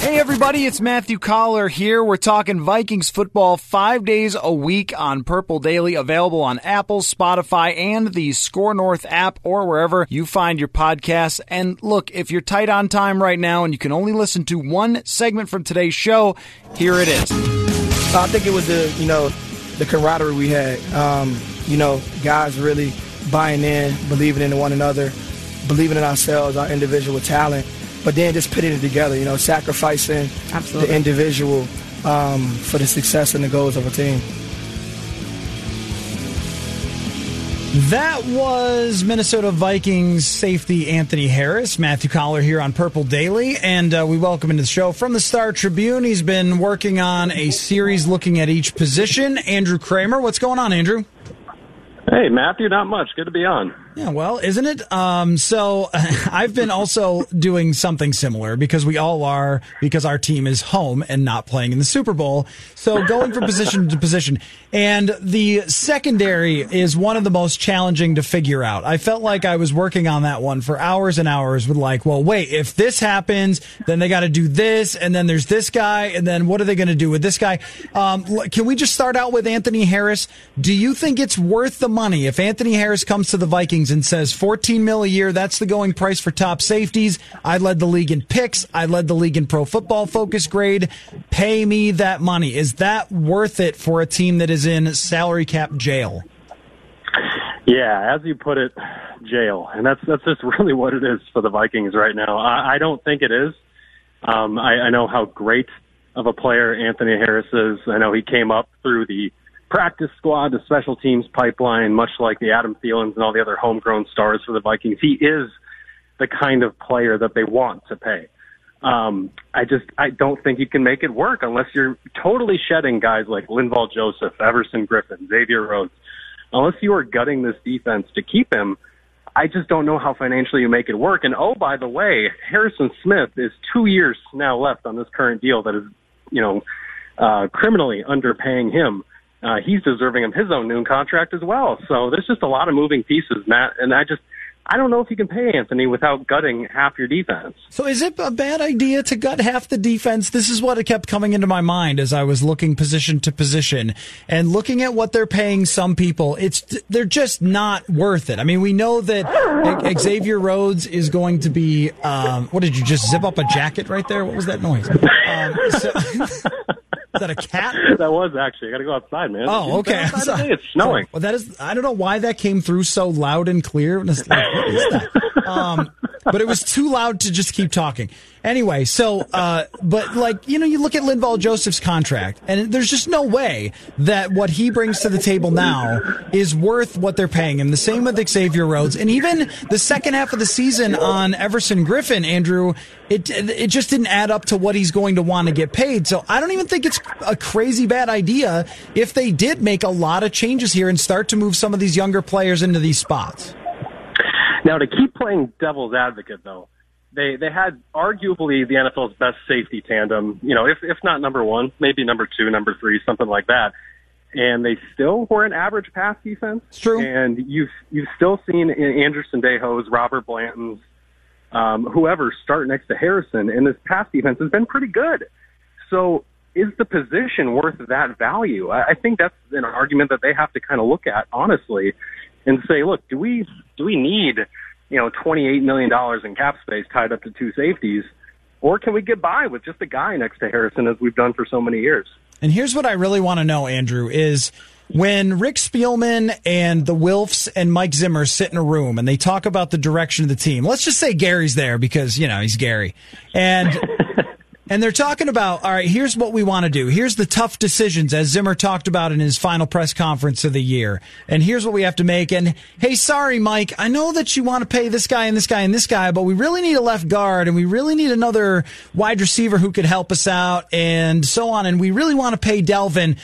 Hey everybody, it's Matthew Coller here. We're talking Vikings football five days a week on Purple Daily, available on Apple, Spotify, and the Score North app or wherever you find your podcasts. And look, if you're tight on time right now and you can only listen to one segment from today's show, here it is. I think it was the, you know, the camaraderie we had. Um, you know, guys really buying in, believing in one another, believing in ourselves, our individual talent but then just putting it together, you know, sacrificing Absolutely. the individual um, for the success and the goals of a team. That was Minnesota Vikings safety Anthony Harris. Matthew Coller here on Purple Daily, and uh, we welcome into the show from the Star Tribune. He's been working on a series looking at each position. Andrew Krammer, what's going on, Andrew? Hey, Matthew, not much. Good to be on. Yeah, well, isn't it? Um, so I've been also doing something similar because we all are because our team is home and not playing in the Super Bowl. So going from position to position. And the secondary is one of the most challenging to figure out. I felt like I was working on that one for hours and hours with like, well, wait, if this happens, then they got to do this. And then there's this guy. And then what are they going to do with this guy? Um, can we just start out with Anthony Harris? Do you think it's worth the money if Anthony Harris comes to the Vikings and says 14 mil a year, that's the going price for top safeties. I led the league in picks. I led the league in pro football focus grade. Pay me that money. Is that worth it for a team that is in salary cap jail? Yeah, as you put it, jail, and that's that's just really what it is for the Vikings right now. I, I don't think it is. Um, I, I know how great of a player Anthony Harris is. I know he came up through the practice squad, the special teams pipeline, much like the Adam Thielens and all the other homegrown stars for the Vikings. He is the kind of player that they want to pay. Um, I just I don't think you can make it work unless you're totally shedding guys like Linval Joseph, Everson Griffen, Xavier Rhodes. Unless you are gutting this defense to keep him, I just don't know how financially you make it work. And oh, by the way, Harrison Smith is two years now left on this current deal that is, you know, uh, criminally underpaying him uh, he's deserving of his own noon contract as well. So there's just a lot of moving pieces, Matt. And I just, I don't know if you can pay Anthony without gutting half your defense. So is it a bad idea to gut half the defense? This is what it kept coming into my mind as I was looking position to position and looking at what they're paying some people. It's they're just not worth it. I mean, we know that Xavier Rhodes is going to be. Um, what did you just zip up a jacket right there? What was that noise? Um, so, Is that a cat? that was actually. I got to go outside, man. Oh, okay. I think it's snowing. Well, that is. I don't know why that came through so loud and clear. Like, what is that? Um, but it was too loud to just keep talking. Anyway, so, uh, but like, you know, you look at Linval Joseph's contract, and there's just no way that what he brings to the table now is worth what they're paying him. The same with Xavier Rhodes. And even the second half of the season on Everson Griffen, Andrew, it, it just didn't add up to what he's going to want to get paid. So I don't even think it's a crazy bad idea if they did make a lot of changes here and start to move some of these younger players into these spots. Now, to keep playing devil's advocate, though, they they had arguably the NFL's best safety tandem. You know, if if not number one, maybe number two, number three, something like that. And they still were an average pass defense. It's true. And you've you've still seen Andrew Sendejo's, Robert Blanton's, um, whoever start next to Harrison, and this pass defense has been pretty good. So is the position worth that value? I, I think that's an argument that they have to kind of look at honestly and say, look, do we do we need you know twenty eight million dollars in cap space tied up to two safeties? Or can we get by with just a guy next to Harrison as we've done for so many years? And here's what I really want to know, Andrew, is when Rick Spielman and the Wilfs and Mike Zimmer sit in a room and they talk about the direction of the team. Let's just say Gary's there because, you know, he's Gary. And and they're talking about, all right, here's what we want to do. Here's the tough decisions as Zimmer talked about in his final press conference of the year. And here's what we have to make. And hey, sorry, Mike, I know that you want to pay this guy and this guy and this guy, but we really need a left guard and we really need another wide receiver who could help us out and so on. And we really want to pay Dalvin.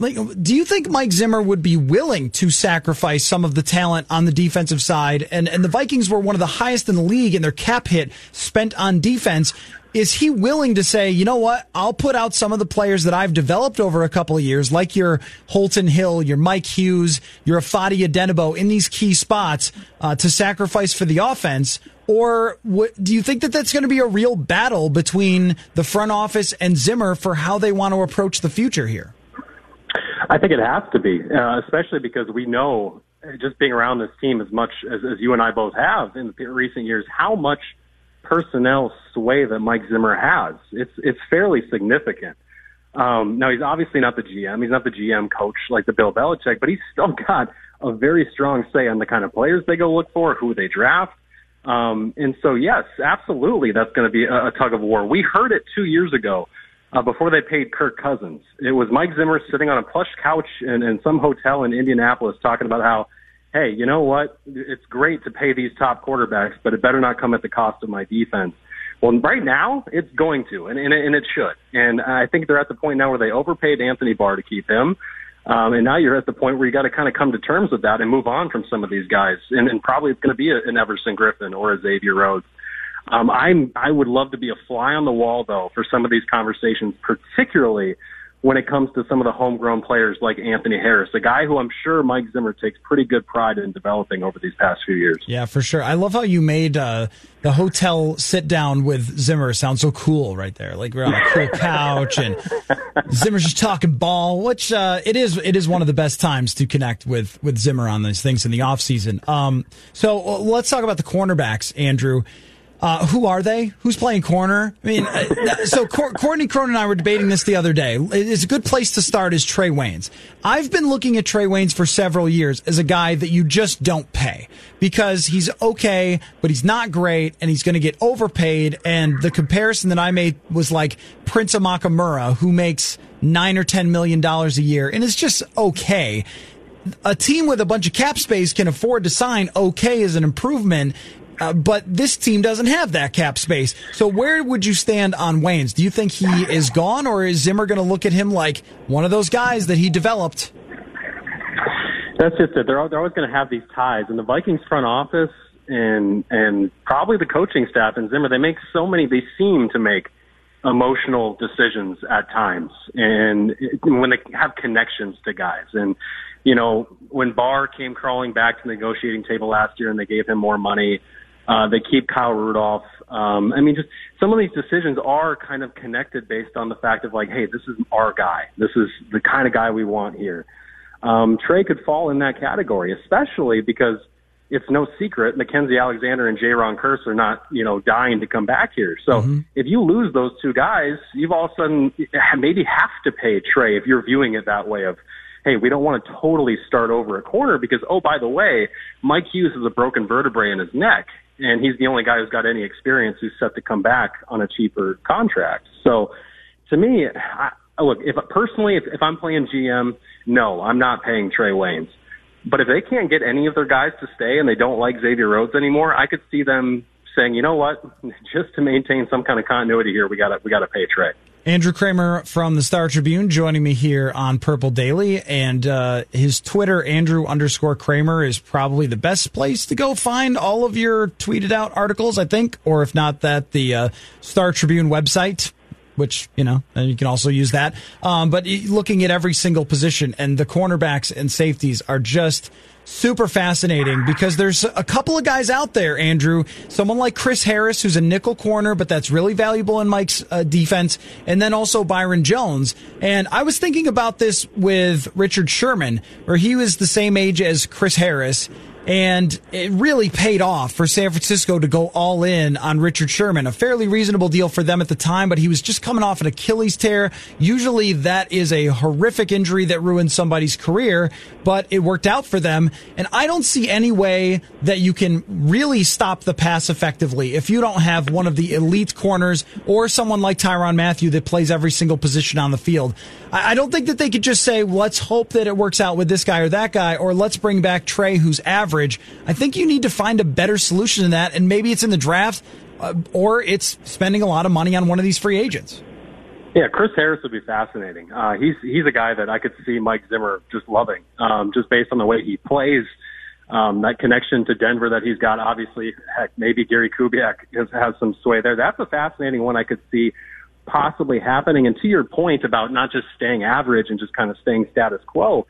Like, do you think Mike Zimmer would be willing to sacrifice some of the talent on the defensive side? And and the Vikings were one of the highest in the league in their cap hit spent on defense is he willing to say, you know what, I'll put out some of the players that I've developed over a couple of years, like your Holton Hill, your Mike Hughes, your Ifeadi Odenigbo in these key spots uh, to sacrifice for the offense? Or do you think that that's going to be a real battle between the front office and Zimmer for how they want to approach the future here? I think it has to be, uh, especially because we know, just being around this team as much as, as you and I both have in recent years, how much – personnel sway that Mike Zimmer has. It's it's fairly significant. Um, now he's obviously not the GM. He's not the GM coach like the Bill Belichick, but he's still got a very strong say on the kind of players they go look for, who they draft. Um, and so, yes, absolutely, that's going to be a, a tug of war. We heard it two years ago uh, before they paid Kirk Cousins. It was Mike Zimmer sitting on a plush couch in, in some hotel in Indianapolis talking about how hey, you know what? It's great to pay these top quarterbacks, but it better not come at the cost of my defense. Well, right now it's going to, and, and, and it should. And I think they're at the point now where they overpaid Anthony Barr to keep him. Um, and now you're at the point where you got to kind of come to terms with that and move on from some of these guys. And, and probably it's going to be a, an Everson Griffen or a Xavier Rhodes. Um, I'm, I would love to be a fly on the wall though for some of these conversations, particularly when it comes to some of the homegrown players like Anthony Harris, a guy who I'm sure Mike Zimmer takes pretty good pride in developing over these past few years. Yeah, for sure. I love how you made uh, the hotel sit down with Zimmer sound so cool right there. Like we're on a cool couch and Zimmer's just talking ball, which uh, it is. It is one of the best times to connect with with Zimmer on these things in the off season. Um, so uh, let's talk about the cornerbacks, Andrew. Uh, who are they? Who's playing corner? I mean, uh, so Courtney Cronin and I were debating this the other day. It's a good place to start is Trae Waynes. I've been looking at Trae Waynes for several years as a guy that you just don't pay because he's okay, but he's not great and he's going to get overpaid. And the comparison that I made was like Prince Amukamara, who makes nine or ten million dollars a year and is just okay a team with a bunch of cap space can afford to sign okay as an improvement uh, but this team doesn't have that cap space. So where would you stand on Waynes? Do you think he is gone, or is Zimmer going to look at him like one of those guys that he developed? That's just it. They're, they're always going to have these ties, and the Vikings front office and and probably the coaching staff and Zimmer, they make so many. They seem to make emotional decisions at times, and when they have connections to guys and you know, when Barr came crawling back to the negotiating table last year and they gave him more money, uh, they keep Kyle Rudolph. Um, I mean, just some of these decisions are kind of connected based on the fact of like, hey, this is our guy. This is the kind of guy we want here. Um, Trae could fall in that category, especially because it's no secret Mackensie Alexander and Jayron Kearse are not, you know, dying to come back here. So mm-hmm. if you lose those two guys, you've all of a sudden maybe have to pay Trae if you're viewing it that way of, hey, we don't want to totally start over a corner because, oh, by the way, Mike Hughes has a broken vertebrae in his neck and he's the only guy who's got any experience who's set to come back on a cheaper contract. So to me, I, look, if personally, if, if I'm playing GM, no, I'm not paying Trae Waynes. But if they can't get any of their guys to stay and they don't like Xavier Rhodes anymore, I could see them saying, you know what, just to maintain some kind of continuity here, we got to we got to pay Trae. Andrew Krammer from the Star Tribune joining me here on Purple Daily, and uh, his Twitter Andrew underscore Krammer is probably the best place to go find all of your tweeted out articles, I think, or if not that, the uh, Star Tribune website. Which you know, and you can also use that. Um, but looking at every single position, and the cornerbacks and safeties are just super fascinating because there's a couple of guys out there, Andrew. Someone like Chris Harris, who's a nickel corner, but that's really valuable in Mike's uh, defense, and then also Byron Jones. And I was thinking about this with Richard Sherman, where he was the same age as Chris Harris. And it really paid off for San Francisco to go all in on Richard Sherman. A fairly reasonable deal for them at the time, but he was just coming off an Achilles tear. Usually that is a horrific injury that ruins somebody's career, but it worked out for them. And I don't see any way that you can really stop the pass effectively if you don't have one of the elite corners or someone like Tyrann Mathieu that plays every single position on the field. I don't think that they could just say, let's hope that it works out with this guy or that guy, or let's bring back Trae, who's average. I think you need to find a better solution than that, and maybe it's in the draft, uh, or it's spending a lot of money on one of these free agents. Yeah, Chris Harris would be fascinating. Uh, he's he's a guy that I could see Mike Zimmer just loving, um, just based on the way he plays, um, that connection to Denver that he's got. Obviously, heck, maybe Gary Kubiak has, has some sway there. That's a fascinating one I could see possibly happening. And to your point about not just staying average and just kind of staying status quo,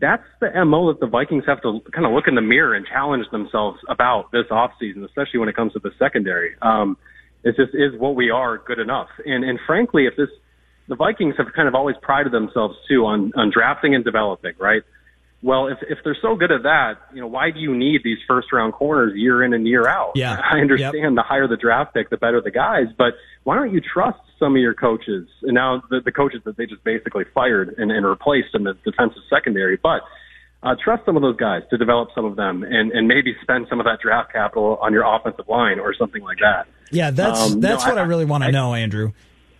that's the MO that the Vikings have to kind of look in the mirror and challenge themselves about this offseason, especially when it comes to the secondary. Um, it's just, is what we are good enough? And, and frankly, if this, the Vikings have kind of always prided themselves too on, on drafting and developing, right? Well, if if they're so good at that, you know, why do you need these first round corners year in and year out? Yeah, I understand yep. the higher the draft pick, the better the guys, but why don't you trust some of your coaches and now the, the coaches that they just basically fired and, and replaced in the defensive secondary, but uh, trust some of those guys to develop some of them and, and maybe spend some of that draft capital on your offensive line or something like that. Yeah, that's um, that's no, what I, I really want to know, Andrew.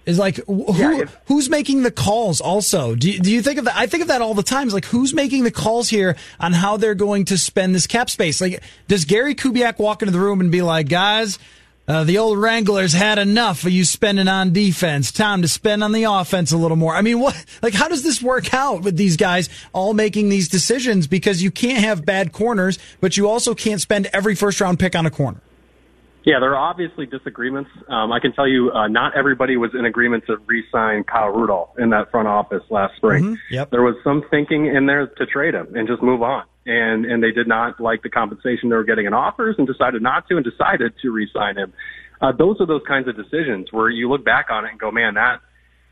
Is like who yeah, if, who's making the calls? Also, do you, do you think of that? I think of that all the time. Is like who's making the calls here on how they're going to spend this cap space? Like, does Gary Kubiak walk into the room and be like, guys? Uh, the old Wranglers had enough of you spending on defense. Time to spend on the offense a little more. I mean, what? Like, how does this work out with these guys all making these decisions? Because you can't have bad corners, but you also can't spend every first round pick on a corner. Yeah, there are obviously disagreements. Um, I can tell you, uh, not everybody was in agreement to re-sign Kyle Rudolph in that front office last spring. Mm-hmm. Yep. There was some thinking in there to trade him and just move on. And and they did not like the compensation they were getting in offers and decided not to and decided to re-sign him. Uh, those are those kinds of decisions where you look back on it and go, man, that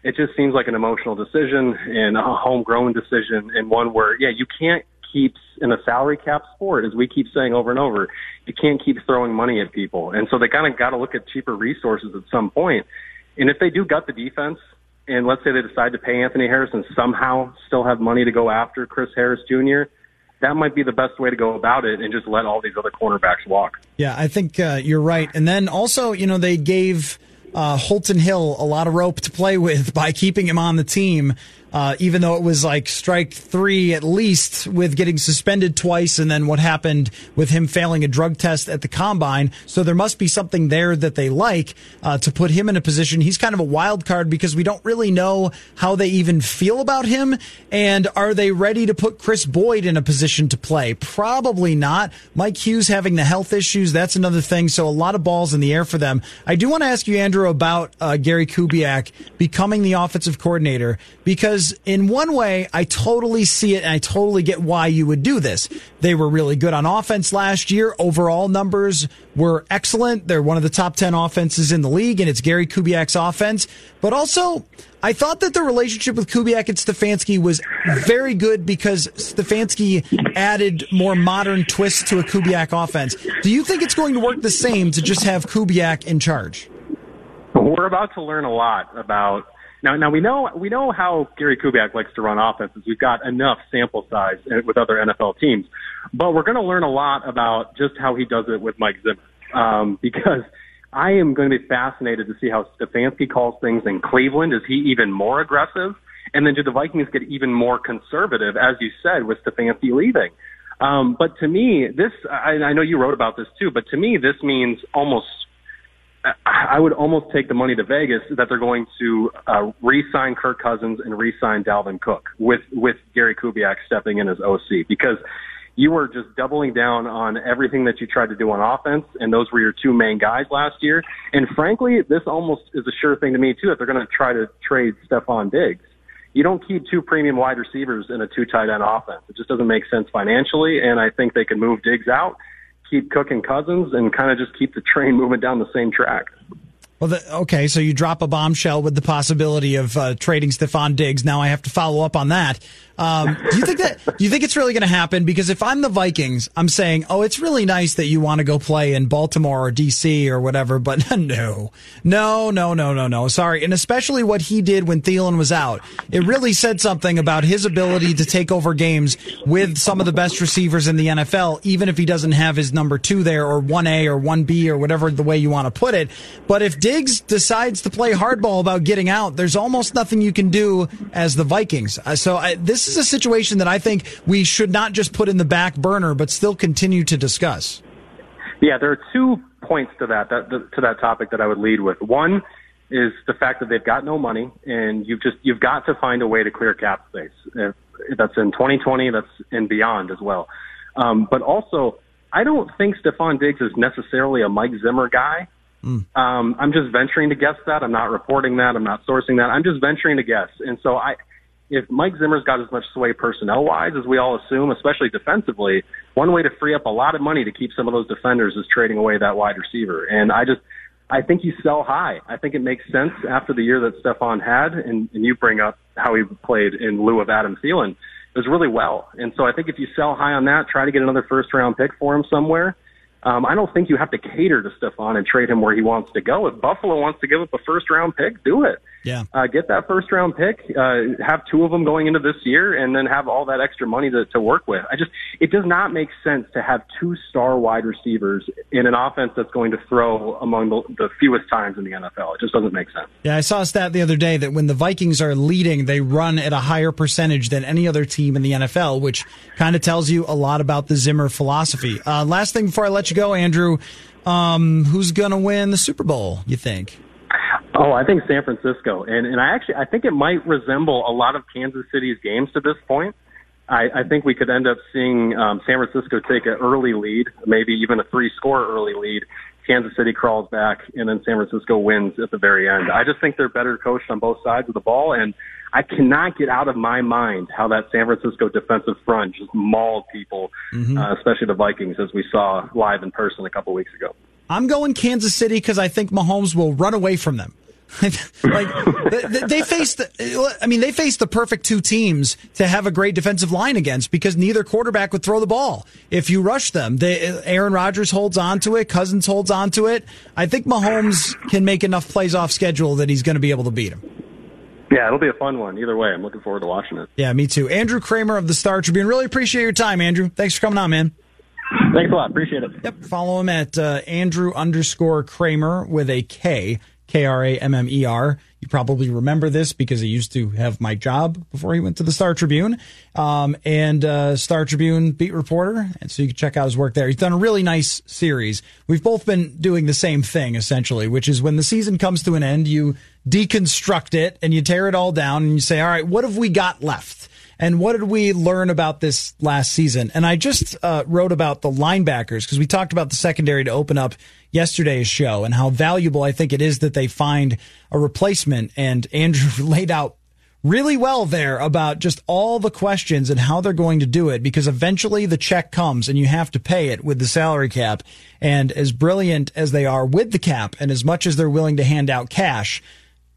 it just seems like an emotional decision and a homegrown decision and one where, yeah, you can't keep in a salary cap sport, as we keep saying over and over you can't keep throwing money at people. And so they kind of got to look at cheaper resources at some point. And if they do gut the defense, and let's say they decide to pay Anthony Harris and somehow still have money to go after Chris Harris Jr., that might be the best way to go about it and just let all these other cornerbacks walk. Yeah, I think uh, you're right. And then also, you know, they gave uh, Holton Hill a lot of rope to play with by keeping him on the team uh, even though it was like strike three at least with getting suspended twice and then what happened with him failing a drug test at the combine. So there must be something there that they like uh, to put him in a position. He's kind of a wild card because we don't really know how they even feel about him. And are they ready to put Kris Boyd in a position to play? Probably not. Mike Hughes having the health issues, that's another thing. So a lot of balls in the air for them. I do want to ask you, Andrew, about uh, Gary Kubiak becoming the offensive coordinator because because in one way, I totally see it and I totally get why you would do this. They were really good on offense last year. Overall numbers were excellent. They're one of the top 10 offenses in the league and it's Gary Kubiak's offense. But also, I thought that the relationship with Kubiak and Stefanski was very good because Stefanski added more modern twists to a Kubiak offense. Do you think it's going to work the same to just have Kubiak in charge? We're about to learn a lot about now, now we know we know how Gary Kubiak likes to run offenses. We've got enough sample size with other NFL teams, but we're going to learn a lot about just how he does it with Mike Zimmer um, because I am going to be fascinated to see how Stefanski calls things in Cleveland. Is he even more aggressive? And then do the Vikings get even more conservative, as you said, with Stefanski leaving? Um, but to me, this, I, I know you wrote about this too, but to me, this means almost I would almost take the money to Vegas that they're going to uh, re-sign Kirk Cousins and re-sign Dalvin Cook with with Gary Kubiak stepping in as OC because you were just doubling down on everything that you tried to do on offense, and those were your two main guys last year. And frankly, this almost is a sure thing to me too that they're going to try to trade Stefon Diggs. You don't keep two premium wide receivers in a two tight end offense. It just doesn't make sense financially, and I think they can move Diggs out keep cooking Cousins and kind of just keep the train moving down the same track. Well, the, okay, so you drop a bombshell with the possibility of uh, trading Stefon Diggs. Now I have to follow up on that. Um, do you think that? Do you think it's really going to happen? Because if I'm the Vikings, I'm saying, oh, it's really nice that you want to go play in Baltimore or DC or whatever, but no, no, no, no, no, no. Sorry, and especially what he did when Thielen was out, it really said something about his ability to take over games with some of the best receivers in the NFL, even if he doesn't have his number two there or one A or one B or whatever the way you want to put it. But if Diggs decides to play hardball about getting out, there's almost nothing you can do as the Vikings. Uh, so I, this is a situation that I think we should not just put in the back burner, but still continue to discuss. Yeah, there are two points to that, that to that topic that I would lead with. One is the fact that they've got no money, and you've just you've got to find a way to clear cap space. If that's in 2020, that's and beyond as well. Um, but also, I don't think Stefon Diggs is necessarily a Mike Zimmer guy. Mm. Um, I'm just venturing to guess that. I'm not reporting that. I'm not sourcing that. I'm just venturing to guess. And so I, if Mike Zimmer's got as much sway personnel wise as we all assume, especially defensively, one way to free up a lot of money to keep some of those defenders is trading away that wide receiver. And I just, I think you sell high. I think it makes sense after the year that Stefon had, and, and you bring up how he played in lieu of Adam Thielen. It was really well. And so I think if you sell high on that, try to get another first round pick for him somewhere um, I don't think you have to cater to Stefon and trade him where he wants to go. If Buffalo wants to give up a first round pick, do it. Yeah. Uh, get that first round pick, uh, have two of them going into this year, and then have all that extra money to, to work with. I just, it does not make sense to have two star wide receivers in an offense that's going to throw among the, the fewest times in the NFL. It just doesn't make sense. Yeah, I saw a stat the other day that when the Vikings are leading, they run at a higher percentage than any other team in the NFL, which kind of tells you a lot about the Zimmer philosophy. Uh, last thing before I let you go, Andrew, um, who's going to win the Super Bowl, you think? Oh, I think San Francisco, and and I actually I think it might resemble a lot of Kansas City's games to this point. I, I think we could end up seeing um, San Francisco take an early lead, maybe even a three-score early lead. Kansas City crawls back, and then San Francisco wins at the very end. I just think they're better coached on both sides of the ball, and I cannot get out of my mind how that San Francisco defensive front just mauled people, mm-hmm. uh, especially the Vikings, as we saw live in person a couple weeks ago. I'm going Kansas City because I think Mahomes will run away from them. like they, faced, I mean, they faced the perfect two teams to have a great defensive line against because neither quarterback would throw the ball. If you rush them, they, Aaron Rodgers holds on to it, Cousins holds on to it. I think Mahomes can make enough plays off schedule that he's going to be able to beat him. Yeah, it'll be a fun one. Either way, I'm looking forward to watching it. Yeah, me too. Andrew Krammer of the Star Tribune. Really appreciate your time, Andrew. Thanks for coming on, man. Thanks a lot. Appreciate it. Yep. Follow him at uh, Andrew underscore Krammer with a K. K R A M M E R. You probably remember this because he used to have my job before he went to the Star Tribune, um, and uh, Star Tribune beat reporter. And so you can check out his work there. He's done a really nice series. We've both been doing the same thing essentially, which is when the season comes to an end, you deconstruct it and you tear it all down and you say, all right, what have we got left? And what did we learn about this last season? And I just uh, wrote about the linebackers because we talked about the secondary to open up yesterday's show and how valuable I think it is that they find a replacement. And Andrew laid out really well there about just all the questions and how they're going to do it because eventually the check comes and you have to pay it with the salary cap. And as brilliant as they are with the cap and as much as they're willing to hand out cash,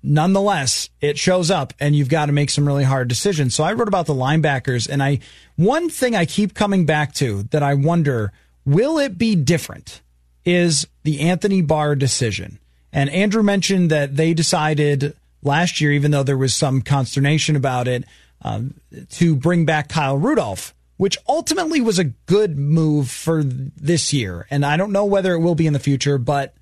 nonetheless, it shows up and you've got to make some really hard decisions. So I wrote about the linebackers and I, one thing I keep coming back to that I wonder, will it be different is the Anthony Barr decision. And Andrew mentioned that they decided last year, even though there was some consternation about it, um, to bring back Kyle Rudolph, which ultimately was a good move for this year. And I don't know whether it will be in the future, but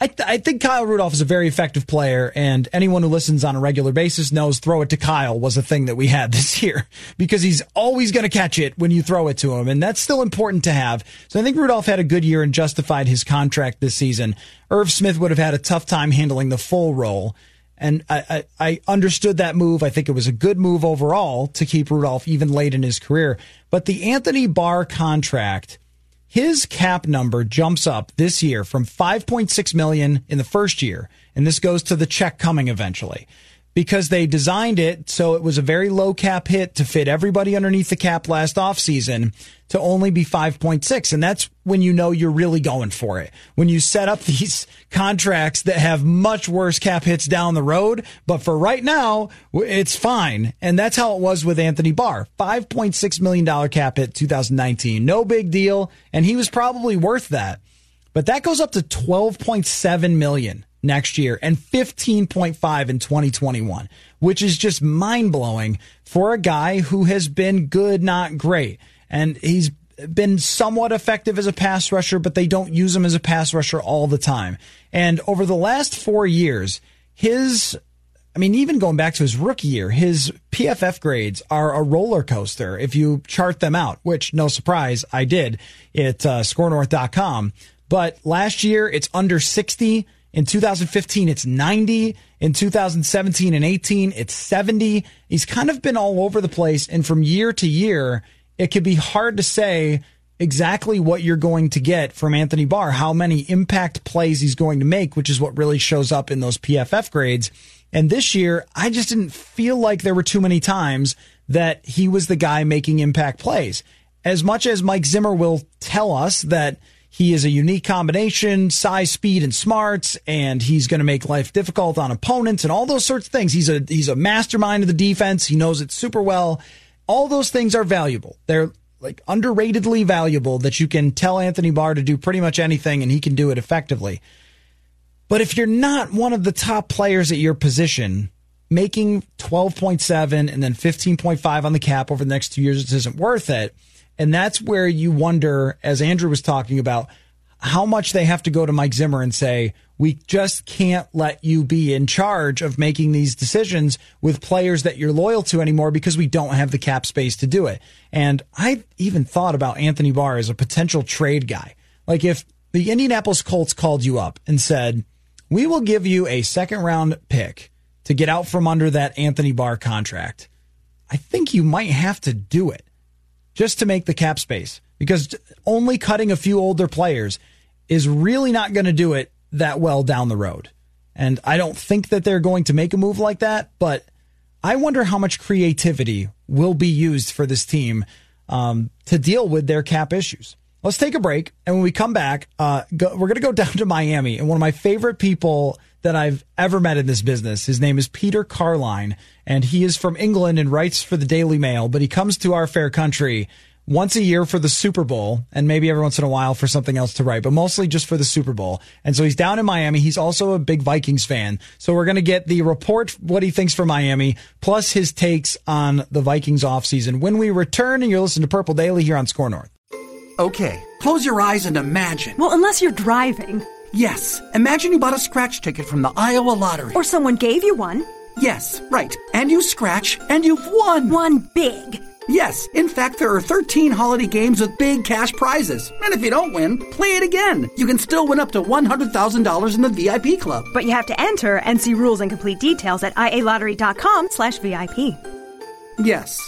I, th- I think Kyle Rudolph is a very effective player, and anyone who listens on a regular basis knows throw it to Kyle was a thing that we had this year because he's always going to catch it when you throw it to him, and that's still important to have. So I think Rudolph had a good year and justified his contract this season. Irv Smith would have had a tough time handling the full role, and I, I, I understood that move. I think it was a good move overall to keep Rudolph even late in his career. But the Anthony Barr contract his cap number jumps up this year from 5.6 million in the first year, and this goes to the check coming eventually. Because they designed it so it was a very low cap hit to fit everybody underneath the cap last offseason to only be 5.6. And that's when you know you're really going for it. When you set up these contracts that have much worse cap hits down the road. But for right now, it's fine. And that's how it was with Anthony Barr. $5.6 million cap hit 2019. No big deal. And he was probably worth that. But that goes up to 12.7 million next year and 15.5 in 2021, which is just mind blowing for a guy who has been good, not great. And he's been somewhat effective as a pass rusher, but they don't use him as a pass rusher all the time. And over the last four years, his I mean, even going back to his rookie year, his PFF grades are a roller coaster if you chart them out, which no surprise, I did at uh, scorenorth.com. But last year, it's under 60. In 2015, it's 90. In 2017 and 18, it's 70. He's kind of been all over the place. And from year to year, it could be hard to say exactly what you're going to get from Anthony Barr, how many impact plays he's going to make, which is what really shows up in those PFF grades. And this year, I just didn't feel like there were too many times that he was the guy making impact plays. As much as Mike Zimmer will tell us that he is a unique combination, size, speed, and smarts, and he's going to make life difficult on opponents and all those sorts of things. He's a he's a mastermind of the defense. He knows it super well. All those things are valuable. They're like underratedly valuable that you can tell Anthony Barr to do pretty much anything and he can do it effectively. But if you're not one of the top players at your position, making 12.7 and then 15.5 on the cap over the next two years, it isn't worth it. And that's where you wonder, as Andrew was talking about, how much they have to go to Mike Zimmer and say, we just can't let you be in charge of making these decisions with players that you're loyal to anymore because we don't have the cap space to do it. And I even thought about Anthony Barr as a potential trade guy. Like if the Indianapolis Colts called you up and said, we will give you a second round pick to get out from under that Anthony Barr contract. I think you might have to do it just to make the cap space because only cutting a few older players is really not going to do it that well down the road. And I don't think that they're going to make a move like that, but I wonder how much creativity will be used for this team um, to deal with their cap issues. Let's take a break. And when we come back, uh, go, we're going to go down to Miami. And one of my favorite people that I've ever met in this business, his name is Peter Carline and he is from England and writes for the Daily Mail, but he comes to our fair country once a year for the Super Bowl and maybe every once in a while for something else to write, but mostly just for the Super Bowl. And so he's down in Miami. He's also a big Vikings fan. So we're going to get the report, what he thinks for Miami, plus his takes on the Vikings offseason when we return and you're listening to Purple Daily here on Score North. Okay, close your eyes and imagine. Well, unless you're driving. Yes, imagine you bought a scratch ticket from the Iowa lottery. Or someone gave you one. Yes, right. And you scratch, and you've won. Won big. Yes, in fact, there are 13 holiday games with big cash prizes. And if you don't win, play it again. You can still win up to $100,000 in the VIP club. But you have to enter and see rules and complete details at ialottery.com slash VIP. Yes.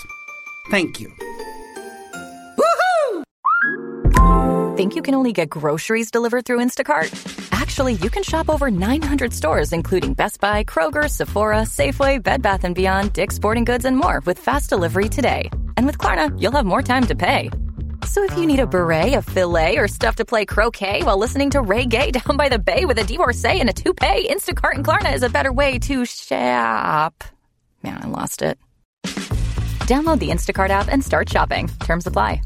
Thank you. Think you can only get groceries delivered through Instacart? Actually, you can shop over 900 stores, including Best Buy, Kroger, Sephora, Safeway, Bed Bath & Beyond, Dick's Sporting Goods, and more with fast delivery today. And with Klarna, you'll have more time to pay. So if you need a beret, a filet, or stuff to play croquet while listening to Ray Gay down by the bay with a divorcee and a toupee, Instacart and Klarna is a better way to shop. Man, I lost it. Download the Instacart app and start shopping. Terms apply.